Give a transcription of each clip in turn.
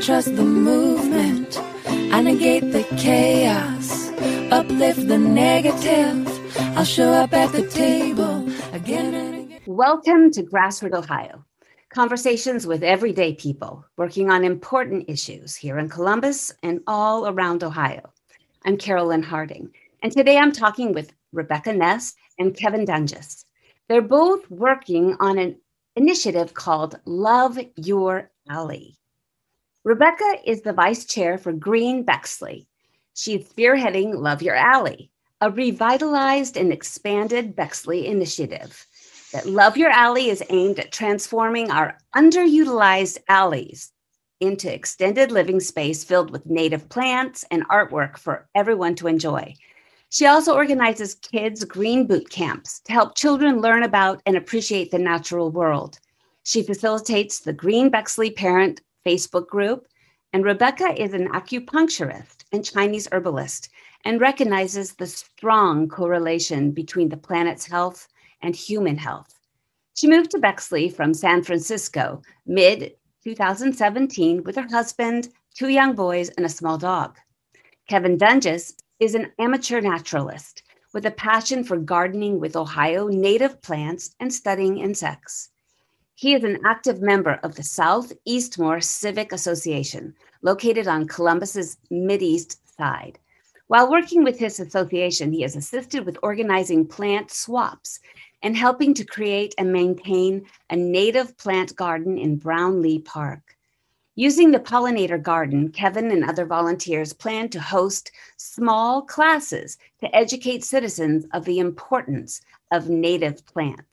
trust the movement. I negate the chaos, uplift the negative. I'll show up at the table again and again. Welcome to Grassroot Ohio. Conversations with everyday people working on important issues here in Columbus and all around Ohio. I'm Carolyn Harding, and today I'm talking with Rebecca Ness and Kevin Dunges. They're both working on an initiative called Love Your Alley. Rebecca is the vice chair for Green Bexley. She's spearheading Love Your Alley, a revitalized and expanded Bexley initiative. That Love Your Alley is aimed at transforming our underutilized alleys into extended living space filled with native plants and artwork for everyone to enjoy. She also organizes kids' green boot camps to help children learn about and appreciate the natural world. She facilitates the Green Bexley Parent Facebook group, and Rebecca is an acupuncturist and Chinese herbalist and recognizes the strong correlation between the planet's health and human health. She moved to Bexley from San Francisco mid 2017 with her husband, two young boys, and a small dog. Kevin Dunges is an amateur naturalist with a passion for gardening with Ohio native plants and studying insects. He is an active member of the South Eastmoor Civic Association, located on Columbus's Mideast side. While working with his association, he has assisted with organizing plant swaps and helping to create and maintain a native plant garden in Brownlee Park. Using the pollinator garden, Kevin and other volunteers plan to host small classes to educate citizens of the importance of native plants.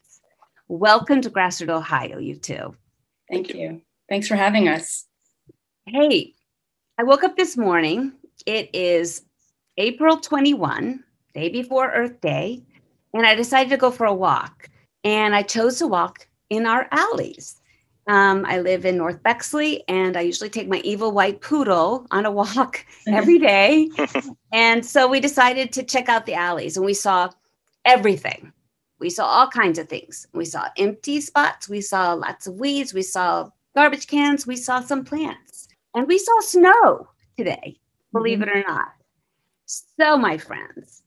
Welcome to Grassroot, Ohio, you two. Thank you. Thanks for having us. Hey, I woke up this morning. It is April 21, day before Earth Day, and I decided to go for a walk. And I chose to walk in our alleys. Um, I live in North Bexley, and I usually take my evil white poodle on a walk every day. and so we decided to check out the alleys, and we saw everything. We saw all kinds of things. We saw empty spots, we saw lots of weeds, we saw garbage cans, we saw some plants, and we saw snow today, believe mm-hmm. it or not. So, my friends,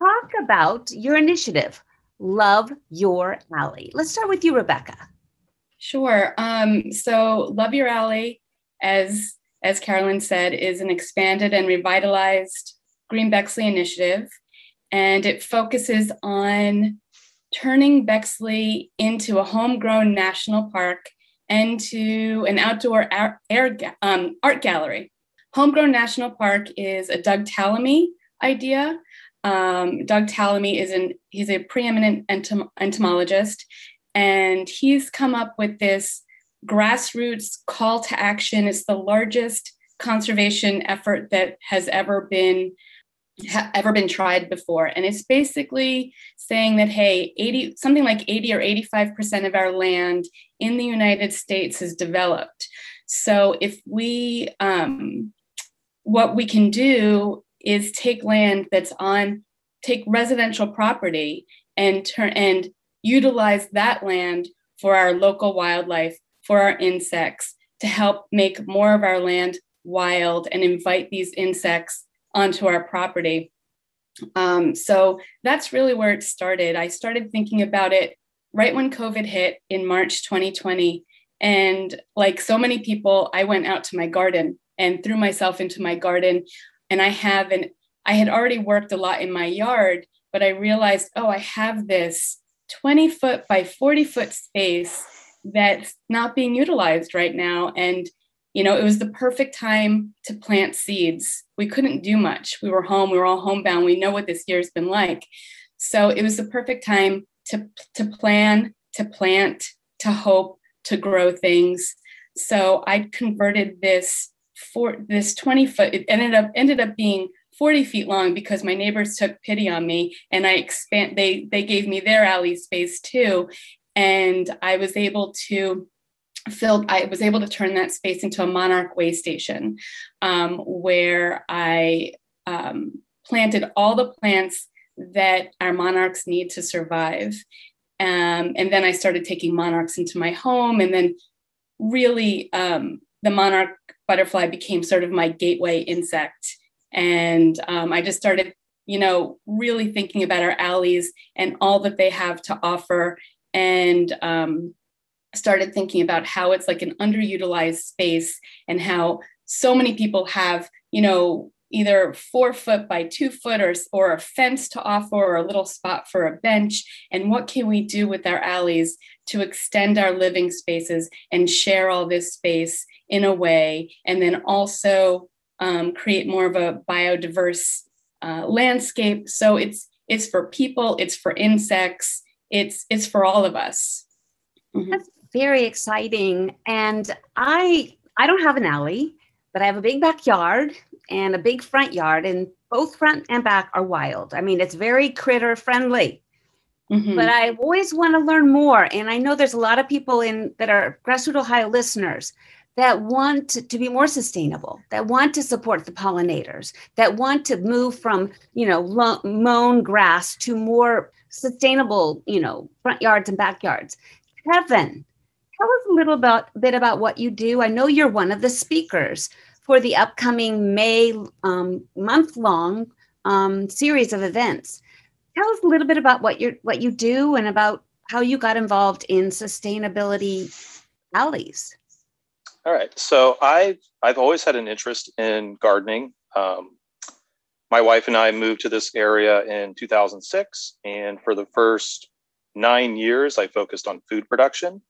talk about your initiative, Love Your Alley. Let's start with you, Rebecca. Sure. Um, so Love Your Alley, as as Carolyn said, is an expanded and revitalized Green Bexley initiative, and it focuses on turning Bexley into a homegrown national park and to an outdoor air um, art gallery. Homegrown National Park is a Doug Tallamy idea. Um, Doug Tallamy is an he's a preeminent entom- entomologist, and he's come up with this grassroots call to action. It's the largest conservation effort that has ever been ha- ever been tried before. And it's basically saying that hey 80 something like 80 or 85% of our land in the united states is developed. So if we um, what we can do is take land that's on take residential property and turn and utilize that land for our local wildlife, for our insects, to help make more of our land wild and invite these insects onto our property. Um, so that's really where it started. I started thinking about it right when COVID hit in March 2020. And like so many people, I went out to my garden and threw myself into my garden. And I have an, I had already worked a lot in my yard, but I realized, oh, I have this 20 foot by 40 foot space that's not being utilized right now. And, you know, it was the perfect time to plant seeds. We couldn't do much. We were home, we were all homebound. We know what this year's been like. So it was the perfect time to, to plan, to plant, to hope, to grow things. So I converted this for this 20 foot, it ended up ended up being 40 feet long because my neighbors took pity on me and I expand they they gave me their alley space too and I was able to fill I was able to turn that space into a monarch way station um, where I um, planted all the plants that our monarchs need to survive um, and then I started taking monarchs into my home and then really um, the monarch butterfly became sort of my gateway insect. And um, I just started, you know, really thinking about our alleys and all that they have to offer. And um, started thinking about how it's like an underutilized space and how so many people have, you know, either four foot by two foot or, or a fence to offer or a little spot for a bench. And what can we do with our alleys to extend our living spaces and share all this space in a way, and then also um, create more of a biodiverse uh, landscape. So it's it's for people, it's for insects, it's it's for all of us. Mm-hmm. That's very exciting. And I I don't have an alley, but I have a big backyard and a big front yard, and both front and back are wild. I mean, it's very critter friendly. Mm-hmm. But I always want to learn more. And I know there's a lot of people in that are grassroots Ohio listeners that want to, to be more sustainable, that want to support the pollinators, that want to move from, you know, lo- mown grass to more sustainable, you know, front yards and backyards. Kevin, tell us a little about, bit about what you do. I know you're one of the speakers for the upcoming May um, month long um, series of events. Tell us a little bit about what you what you do and about how you got involved in sustainability alleys. All right. So I've I've always had an interest in gardening. Um, my wife and I moved to this area in 2006, and for the first nine years, I focused on food production.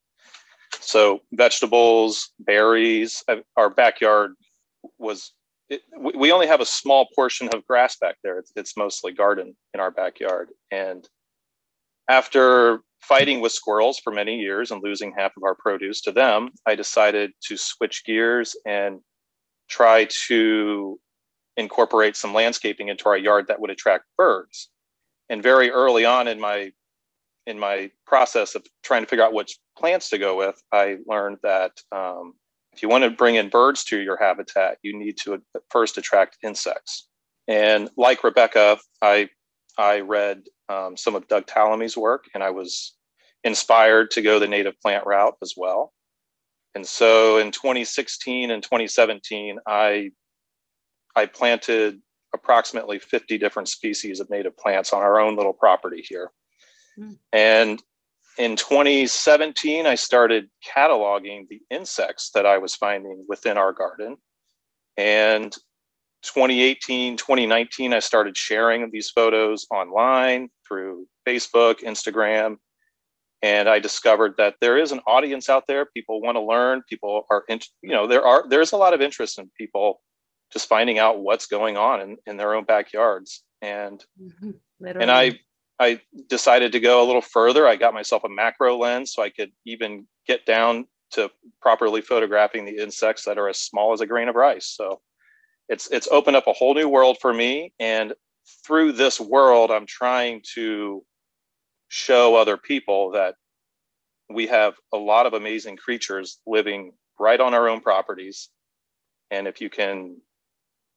So vegetables, berries. Uh, our backyard was it, we only have a small portion of grass back there. It's, it's mostly garden in our backyard. And after fighting with squirrels for many years and losing half of our produce to them, I decided to switch gears and try to incorporate some landscaping into our yard that would attract birds. And very early on in my in my process of trying to figure out which plants to go with, I learned that um, if you want to bring in birds to your habitat, you need to first attract insects. And like Rebecca, I I read um, some of Doug Tallamy's work, and I was inspired to go the native plant route as well. And so in 2016 and 2017, I I planted approximately 50 different species of native plants on our own little property here. Mm. And in 2017, I started cataloging the insects that I was finding within our garden. And 2018, 2019, I started sharing these photos online through Facebook, Instagram. And I discovered that there is an audience out there. People want to learn. People are, in, you know, there are, there's a lot of interest in people just finding out what's going on in, in their own backyards. And, mm-hmm. and I, I decided to go a little further. I got myself a macro lens so I could even get down to properly photographing the insects that are as small as a grain of rice. So it's it's opened up a whole new world for me and through this world I'm trying to show other people that we have a lot of amazing creatures living right on our own properties and if you can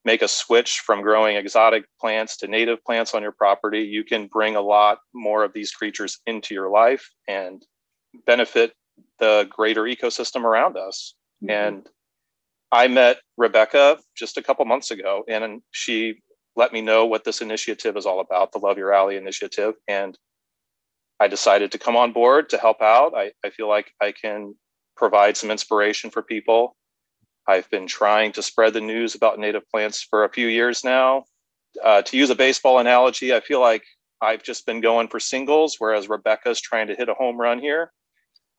make a switch from growing exotic plants to native plants on your property, you can bring a lot more of these creatures into your life and benefit the greater ecosystem around us. Mm-hmm. And I met Rebecca just a couple months ago, and she let me know what this initiative is all about the Love Your Alley initiative. And I decided to come on board to help out. I, I feel like I can provide some inspiration for people I've been trying to spread the news about native plants for a few years now. Uh, to use a baseball analogy, I feel like I've just been going for singles, whereas Rebecca's trying to hit a home run here.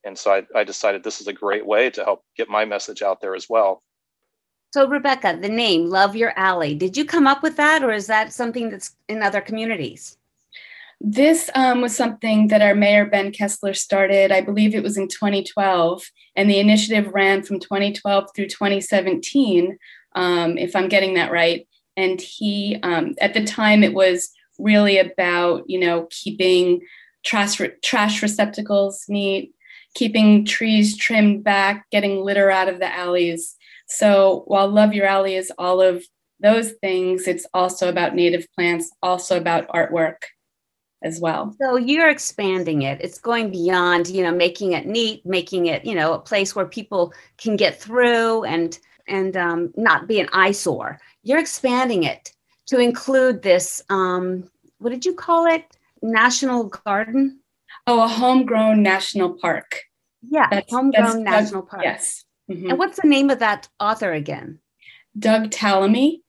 And so I, I decided this is a great way to help get my message out there as well. So, Rebecca, the name Love Your Alley, did you come up with that, or is that something that's in other communities? This um, was something that our mayor, Ben Kessler, started, I believe it was in 2012. And the initiative ran from 2012 through 2017, um, if I'm getting that right. And he, um, at the time, it was really about, you know, keeping trash, trash receptacles neat, keeping trees trimmed back, getting litter out of the alleys. So while Love Your Alley is all of those things, it's also about native plants, also about artwork as well. So you're expanding it. It's going beyond, you know, making it neat, making it, you know, a place where people can get through and and um, not be an eyesore. You're expanding it to include this. Um, what did you call it? National Garden. Oh, a homegrown national park. Yeah, That's- homegrown that's national park. Yes. Mhm. And what's the name of that author again? Doug Tallamy.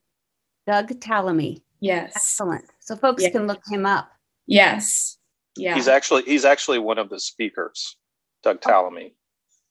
Doug Tallamy. Yes. Excellent. So folks Yeah. can look him up. Yes. Yeah. He's actually he's actually one of the speakers, Doug Tallamy.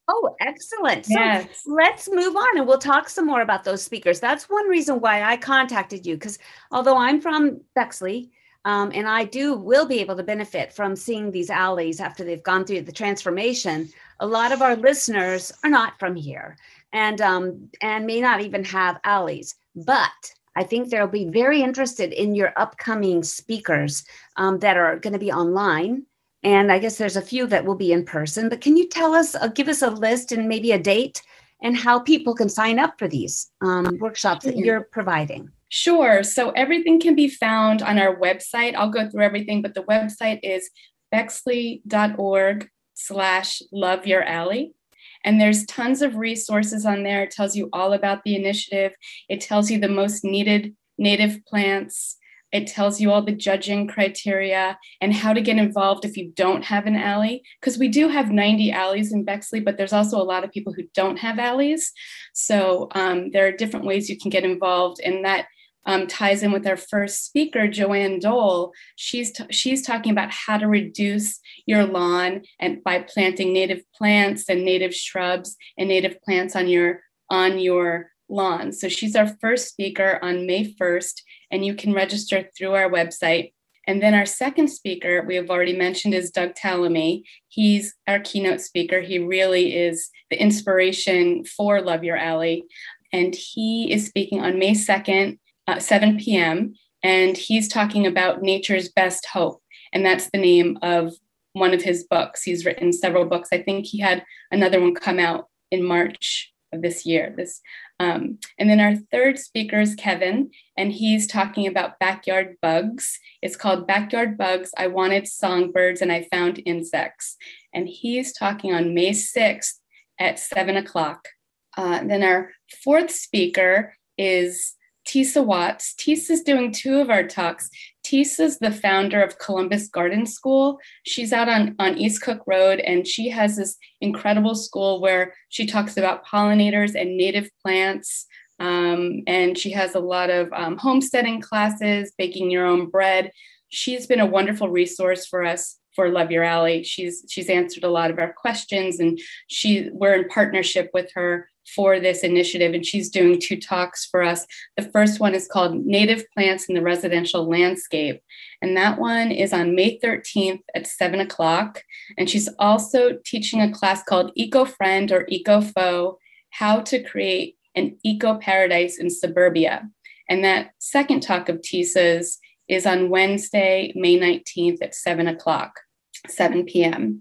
Oh, excellent. So yes. let's move on and we'll talk some more about those speakers. That's one reason why I contacted you because although I'm from Bexley, um, and I do will be able to benefit from seeing these alleys after they've gone through the transformation. A lot of our listeners are not from here and um, and may not even have alleys, but I think they'll be very interested in your upcoming speakers um, that are going to be online. And I guess there's a few that will be in person. But can you tell us, uh, give us a list and maybe a date and how people can sign up for these um, workshops that you're providing? Sure. So everything can be found on our website. I'll go through everything, but the website is bexley.org slash love your alley. And there's tons of resources on there. It tells you all about the initiative. It tells you the most needed native plants. It tells you all the judging criteria and how to get involved if you don't have an alley. Because we do have 90 alleys in Bexley, but there's also a lot of people who don't have alleys. So um, there are different ways you can get involved. And that um, ties in with our first speaker, Joanne Dole. She's t- she's talking about how to reduce your lawn and by planting native plants and native shrubs and native plants on your on your lawn. So she's our first speaker on May 1st, and you can register through our website. And then our second speaker, we have already mentioned, is Doug Tallamy. He's our keynote speaker. He really is the inspiration for Love Your Alley. And he is speaking on May 2nd uh, 7 p.m. And he's talking about nature's best hope. And that's the name of one of his books. He's written several books. I think he had another one come out in March of this year. This, um, and then our third speaker is Kevin, and he's talking about backyard bugs. It's called Backyard Bugs. I wanted songbirds and I found insects. And he's talking on May 6th at 7 o'clock. Uh, then our fourth speaker is Tisa Watts. Tisa's doing two of our talks. Tisa's the founder of Columbus Garden School. She's out on, on East Cook Road and she has this incredible school where she talks about pollinators and native plants. Um, and she has a lot of um, homesteading classes, baking your own bread. She's been a wonderful resource for us for Love Your Alley. She's she's answered a lot of our questions and she we're in partnership with her for this initiative and she's doing two talks for us. The first one is called Native Plants in the Residential Landscape. And that one is on May 13th at seven o'clock. And she's also teaching a class called Eco Friend or Eco Foe, How to Create an Eco Paradise in Suburbia. And that second talk of Tisa's is on Wednesday, May 19th at 7 o'clock, 7 p.m.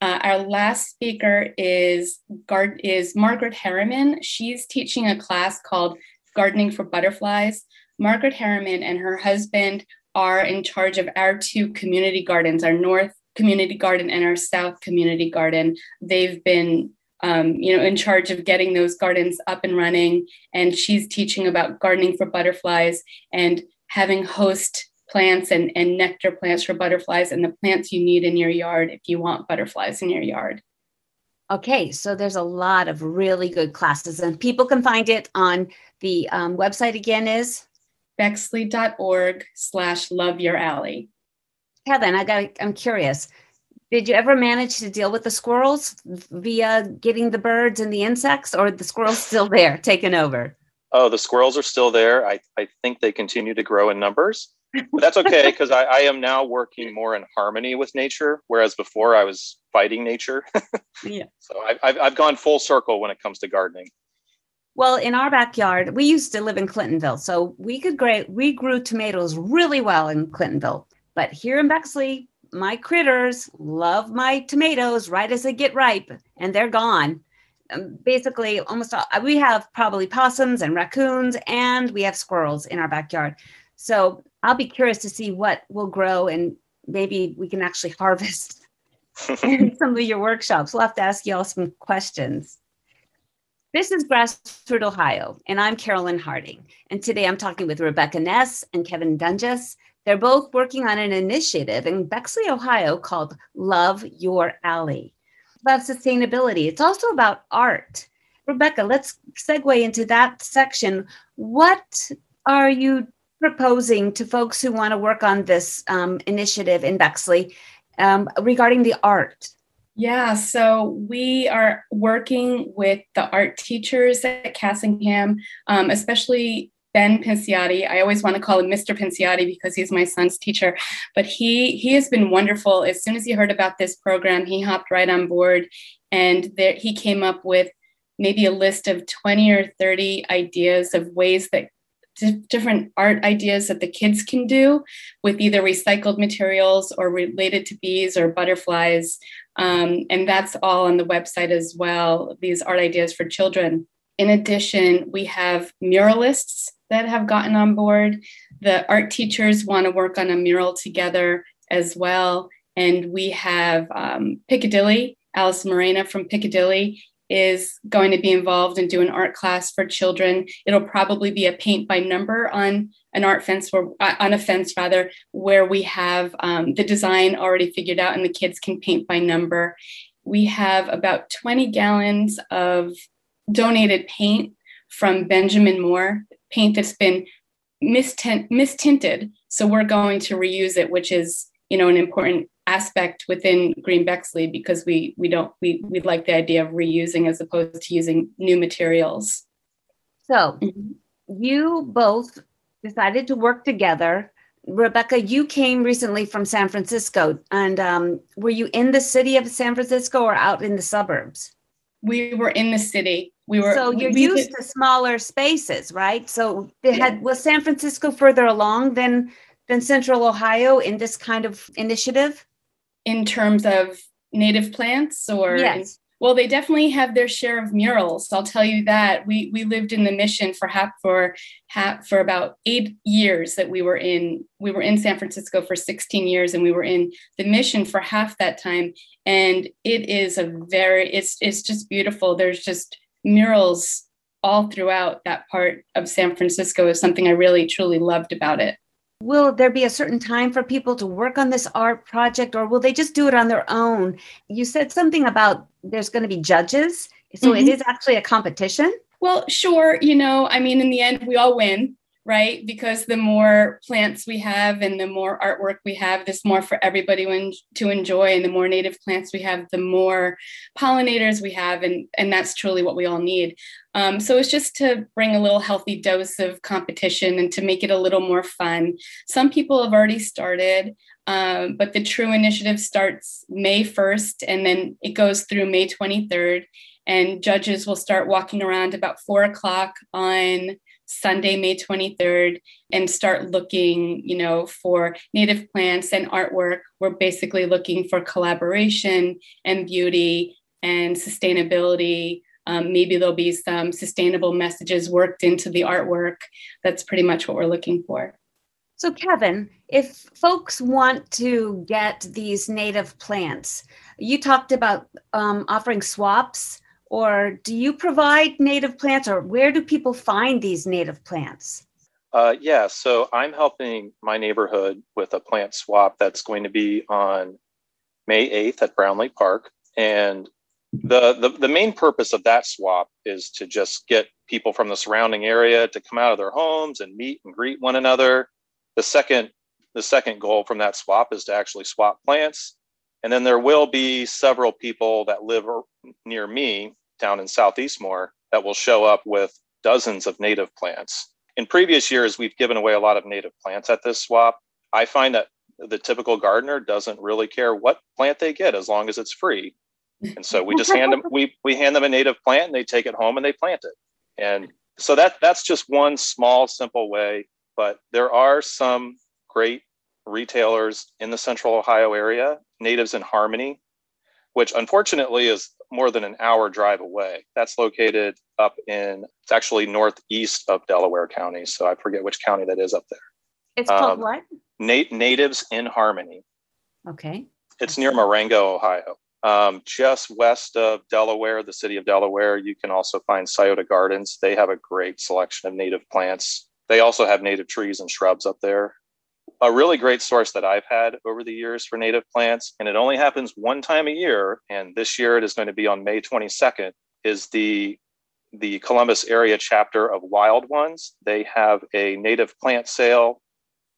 Uh, our last speaker is, Gard- is Margaret Harriman. She's teaching a class called Gardening for Butterflies. Margaret Harriman and her husband are in charge of our two community gardens, our North Community Garden and our South Community Garden. They've been um, you know, in charge of getting those gardens up and running. And she's teaching about gardening for butterflies and having host plants and, and nectar plants for butterflies and the plants you need in your yard if you want butterflies in your yard. Okay, so there's a lot of really good classes, and people can find it on the um, website again is Bexley.org slash love your alley. Kevin. I got. I'm curious. Did you ever manage to deal with the squirrels via getting the birds and the insects, or the squirrels still there taking over? Oh, the squirrels are still there. I, I think they continue to grow in numbers, but that's okay because I, I am now working more in harmony with nature, whereas before I was fighting nature. Yeah. So I've, I've, I've gone full circle when it comes to gardening. Well, in our backyard, we used to live in Clintonville, so we could great we grew tomatoes really well in Clintonville. But here in Bexley, my critters love my tomatoes right as they get ripe, and they're gone. Um, basically, almost all, we have probably possums and raccoons, and we have squirrels in our backyard. So I'll be curious to see what will grow, and maybe we can actually harvest in some of your workshops. We'll have to ask you all some questions. This is Grassroot Ohio, and I'm Carolyn Harding. And today I'm talking with Rebecca Ness and Kevin Dunges. They're both working on an initiative in Bexley, Ohio called Love Your Alley. About sustainability. It's also about art. Rebecca, let's segue into that section. What are you proposing to folks who want to work on this um, initiative in Bexley um, regarding the art? Yeah, so we are working with the art teachers at Cassingham, um, especially Ben Pinciotti. I always want to call him Mr. Pinciotti because he's my son's teacher, but he he has been wonderful. As soon as he heard about this program, he hopped right on board, and there, he came up with maybe a list of 20 or 30 ideas of ways that different art ideas that the kids can do with either recycled materials or related to bees or butterflies. Um, and that's all on the website as well, these art ideas for children. In addition, we have muralists that have gotten on board. The art teachers want to work on a mural together as well. And we have um, Piccadilly, Alice Morena from Piccadilly is going to be involved and do an art class for children. It'll probably be a paint by number on an art fence or uh, on a fence rather, where we have um, the design already figured out and the kids can paint by number. We have about 20 gallons of donated paint from Benjamin Moore, paint that's been mistint- mistinted. So we're going to reuse it, which is you know an important aspect within Green Bexley because we we don't we we like the idea of reusing as opposed to using new materials. So mm-hmm. you both decided to work together. Rebecca, you came recently from San Francisco, and um, were you in the city of San Francisco or out in the suburbs? We were in the city. We were. So you're we, used to smaller spaces, right? So they yeah. had was San Francisco further along than than Central Ohio in this kind of initiative? in terms of native plants or yes. well they definitely have their share of murals i'll tell you that we we lived in the mission for half for half for about eight years that we were in we were in san francisco for 16 years and we were in the mission for half that time and it is a very it's it's just beautiful there's just murals all throughout that part of san francisco is something i really truly loved about it Will there be a certain time for people to work on this art project or will they just do it on their own? You said something about there's going to be judges. So mm-hmm. it is actually a competition? Well, sure. You know, I mean, in the end, we all win right? Because the more plants we have and the more artwork we have, this more for everybody to enjoy. And the more native plants we have, the more pollinators we have. And, and that's truly what we all need. Um, so it's just to bring a little healthy dose of competition and to make it a little more fun. Some people have already started. Um, but the True Initiative starts May 1st and then it goes through May 23rd. And judges will start walking around about four o'clock on Sunday, May 23rd, and start looking, you know, for native plants and artwork. We're basically looking for collaboration and beauty and sustainability. Um, maybe there'll be some sustainable messages worked into the artwork. That's pretty much what we're looking for. So, Kevin, if folks want to get these native plants, you talked about um, offering swaps or do you provide native plants or where do people find these native plants? Uh, yeah so i'm helping my neighborhood with a plant swap that's going to be on may 8th at brownlee park. And the, the the main purpose of that swap is to just get people from the surrounding area to come out of their homes and meet and greet one another. The second the second goal from that swap is to actually swap plants and then there will be several people that live near me down in South Eastmoor that will show up with dozens of native plants. In previous years, we've given away a lot of native plants at this swap. I find that the typical gardener doesn't really care what plant they get as long as it's free. And so we just hand them we we hand them a native plant and they take it home and they plant it. And so that that's just one small simple way, but there are some great retailers in the central Ohio area, Natives in Harmony, which unfortunately is more than an hour drive away. That's located up in, it's actually northeast of Delaware County. So I forget which county that is up there. It's called um, what? Nat- Natives in Harmony. Okay. It's near Marengo, Ohio. Um, just west of Delaware, the city of Delaware, you can also find Scioto Gardens. They have a great selection of native plants. They also have native trees and shrubs up there. A really great source that I've had over the years for native plants, and it only happens one time a year, and this year it is going to be on May 22nd, is the the Columbus area chapter of Wild Ones. They have a native plant sale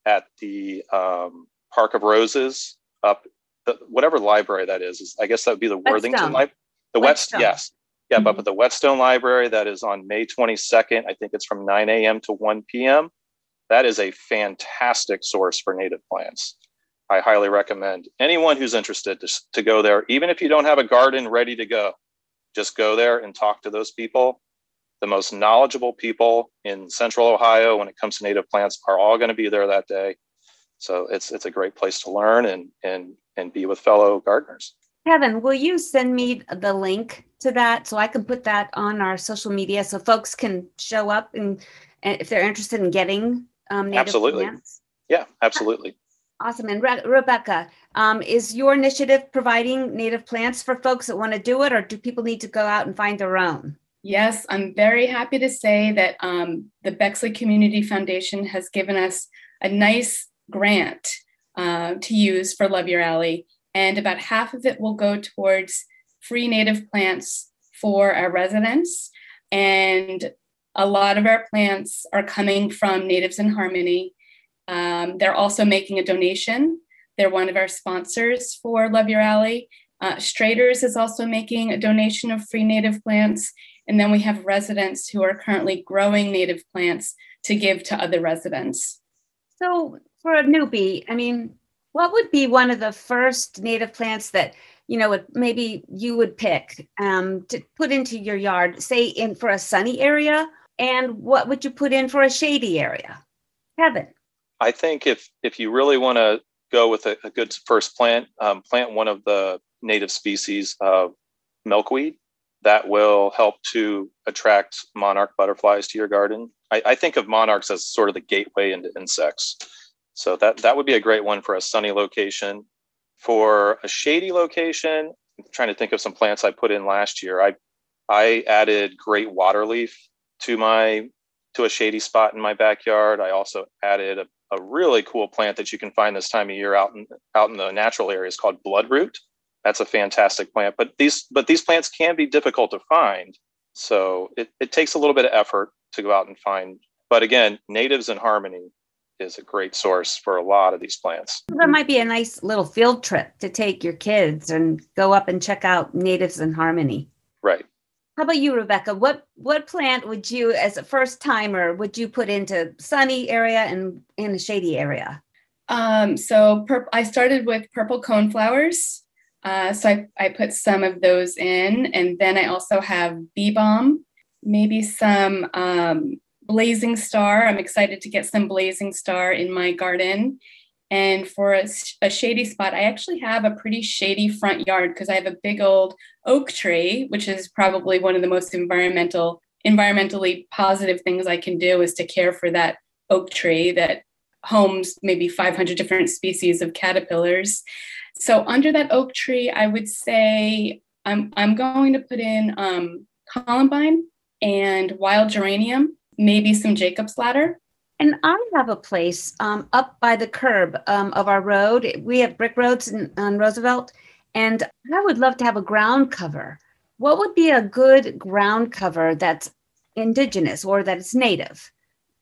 at the um, Park of Roses up the, whatever library that is, is. I guess that would be the Worthington Library. The Whetstone. Yes. Yeah, mm-hmm. but, but the Whetstone Library that is on May 22nd, I think it's from 9 a.m. to 1 p.m. That is a fantastic source for native plants. I highly recommend anyone who's interested to, to go there, even if you don't have a garden ready to go, just go there and talk to those people the most knowledgeable people in central Ohio when it comes to native plants are all going to be there that day. So it's it's a great place to learn and and and be with fellow gardeners. Kevin, will you send me the link to that so I can put that on our social media so folks can show up and, and if they're interested in getting um, native absolutely. plants? Yeah, absolutely. Awesome. And Re- Rebecca, um, is your initiative providing native plants for folks that want to do it, or do people need to go out and find their own? Yes, I'm very happy to say that um, the Bexley Community Foundation has given us a nice grant uh, to use for Love Your Alley, and about half of it will go towards free native plants for our residents. And a lot of our plants are coming from Natives in Harmony. Um, they're also making a donation. They're one of our sponsors for Love Your Alley. Uh, Straders is also making a donation of free native plants. And then we have residents who are currently growing native plants to give to other residents. So, for a newbie, I mean, what would be one of the first native plants that you know maybe you would pick um, to put into your yard, say in for a sunny area, and what would you put in for a shady area? Kevin. I think if if you really want to go with a, a good first plant, um, plant one of the native species of milkweed that will help to attract monarch butterflies to your garden. I, I, think of monarchs as sort of the gateway into insects. So that, that would be a great one for a sunny location. For a shady location, I'm trying to think of some plants I put in last year. I, I added great water leaf to my to a shady spot in my backyard. I also added a, a really cool plant that you can find this time of year out in out in the natural areas called bloodroot that's a fantastic plant. But these but these plants can be difficult to find. So it, it takes a little bit of effort to go out and find. But again, natives in harmony is a great source for a lot of these plants. That might be a nice little field trip to take your kids and go up and check out natives in harmony. Right. How about you, Rebecca? What what plant would you, as a first timer, would you put into sunny area and in a shady area? Um, so pur- I started with purple cone flowers. Uh, so I, I put some of those in. And then I also have bee balm, maybe some um, blazing star. I'm excited to get some blazing star in my garden. And for a, a, shady spot, I actually have a pretty shady front yard because I have a big old oak tree, which is probably one of the most environmental, environmentally positive things I can do is to care for that oak tree that homes maybe 500 different species of caterpillars. So under that oak tree, I would say I'm, I'm going to put in um, columbine and wild geranium, maybe some Jacob's ladder. And I have a place um, up by the curb um, of our road. We have brick roads in, on Roosevelt, and I would love to have a ground cover. What would be a good ground cover that's indigenous or that is native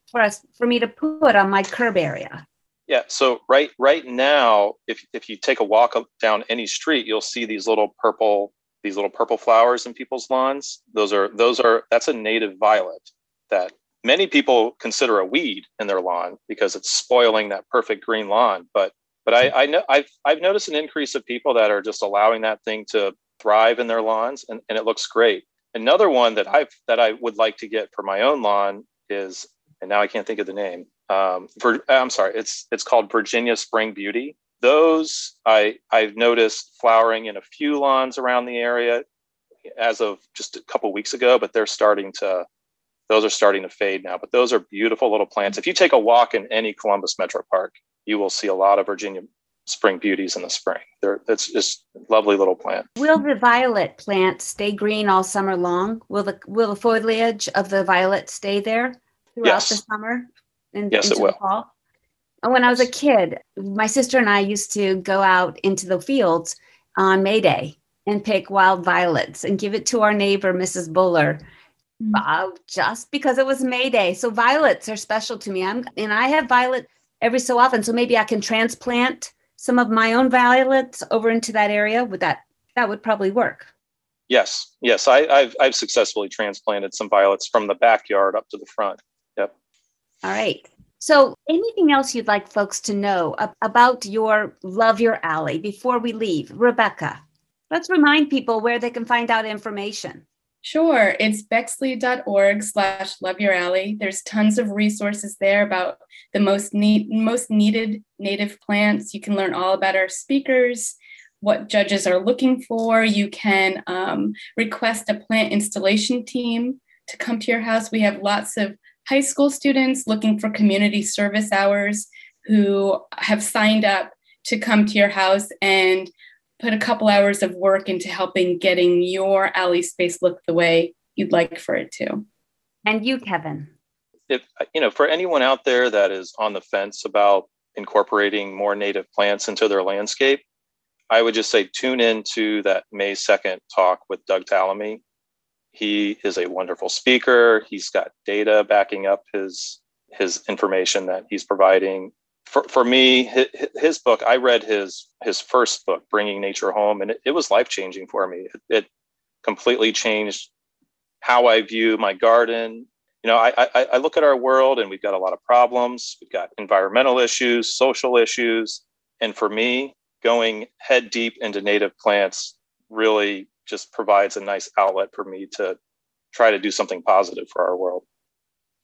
for us for me to put on my curb area? Yeah. So right right now, if if you take a walk up down any street, you'll see these little purple these little purple flowers in people's lawns. Those are those are that's a native violet that many people consider a weed in their lawn because it's spoiling that perfect green lawn. But but I, I know I've I've noticed an increase of people that are just allowing that thing to thrive in their lawns and, and it looks great. Another one that I've that I would like to get for my own lawn is and now I can't think of the name um, for, I'm sorry, it's it's called Virginia Spring Beauty. Those I I've noticed flowering in a few lawns around the area as of just a couple weeks ago, but they're starting to those are starting to fade now. But those are beautiful little plants. If you take a walk in any Columbus Metro Park, you will see a lot of Virginia spring beauties in the spring. They're, it's just lovely little plant. Will the violet plant stay green all summer long? Will the will the foliage of the violet stay there throughout Yes. the summer and Yes, it into will. the fall? And when I was a kid, my sister and I used to go out into the fields on May Day and pick wild violets and give it to our neighbor, Mrs. Buller, Uh, just because it was May Day. So violets are special to me. I'm and I have violet every so often. So maybe I can transplant some of my own violets over into that area. Would that that would probably work? Yes, yes, I, I've I've successfully transplanted some violets from the backyard up to the front. Yep. All right. So, anything else you'd like folks to know about your Love Your Alley before we leave? Rebecca, let's remind people where they can find out information. Sure, it's bexley.org slash love your alley. There's tons of resources there about the most need, most needed native plants. You can learn all about our speakers, what judges are looking for. You can um, request a plant installation team to come to your house. We have lots of high school students looking for community service hours who have signed up to come to your house and put a couple hours of work into helping getting your alley space look the way you'd like for it to. And you, Kevin. If you know, for anyone out there that is on the fence about incorporating more native plants into their landscape, I would just say tune in to that May 2nd talk with Doug Tallamy. He is a wonderful speaker. He's got data backing up his his information that he's providing. For, for me, his, his book, I read his his first book, Bringing Nature Home, and it, it was life changing for me. It, it completely changed how I view my garden. You know, I, I I look at our world and we've got a lot of problems. We've got environmental issues, social issues, and for me, going head deep into native plants really just provides a nice outlet for me to try to do something positive for our world.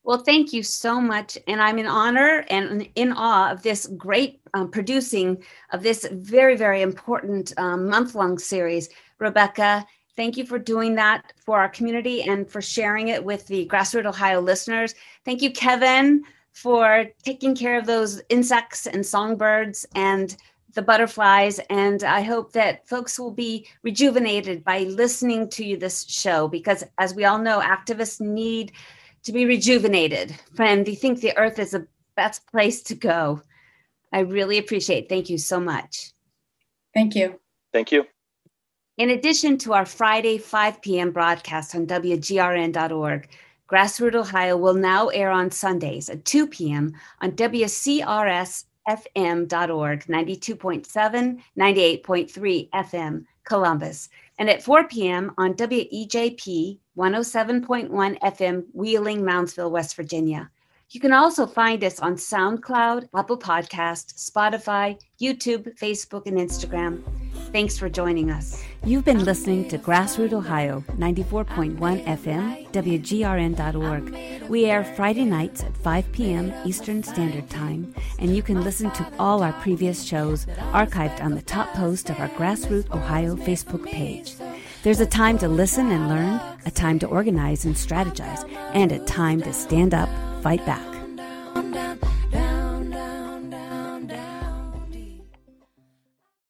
Well, thank you so much. And I'm in honor and in awe of this great um, producing of this very, very important um, month long series. Rebecca, thank you for doing that for our community and for sharing it with the Grassroot Ohio listeners. Thank you, Kevin, for taking care of those insects and songbirds and the butterflies. And I hope that folks will be rejuvenated by listening to this show because, as we all know, activists need to be rejuvenated and they think the earth is the best place to go. I really appreciate. Thank you so much. Thank you. Thank you. In addition to our Friday 5 p.m. broadcast on WGRN.org, Grassroot Ohio will now air on Sundays at 2 p.m. on WCRSFM.org, 92.7, 98.3 FM, Columbus, and at 4 p.m. on WEJP 107.1 FM, Wheeling, Moundsville, West Virginia. You can also find us on SoundCloud, Apple Podcast, Spotify, YouTube, Facebook, and Instagram. Thanks for joining us. You've been listening to Grassroot Ohio, 94.1 FM, WGRN.org. We air Friday nights at 5 p.m. Eastern Standard Time, and you can listen to all our previous shows archived on the top post of our Grassroot Ohio Facebook page. There's a time to listen and learn, a time to organize and strategize, and a time to stand up, fight back.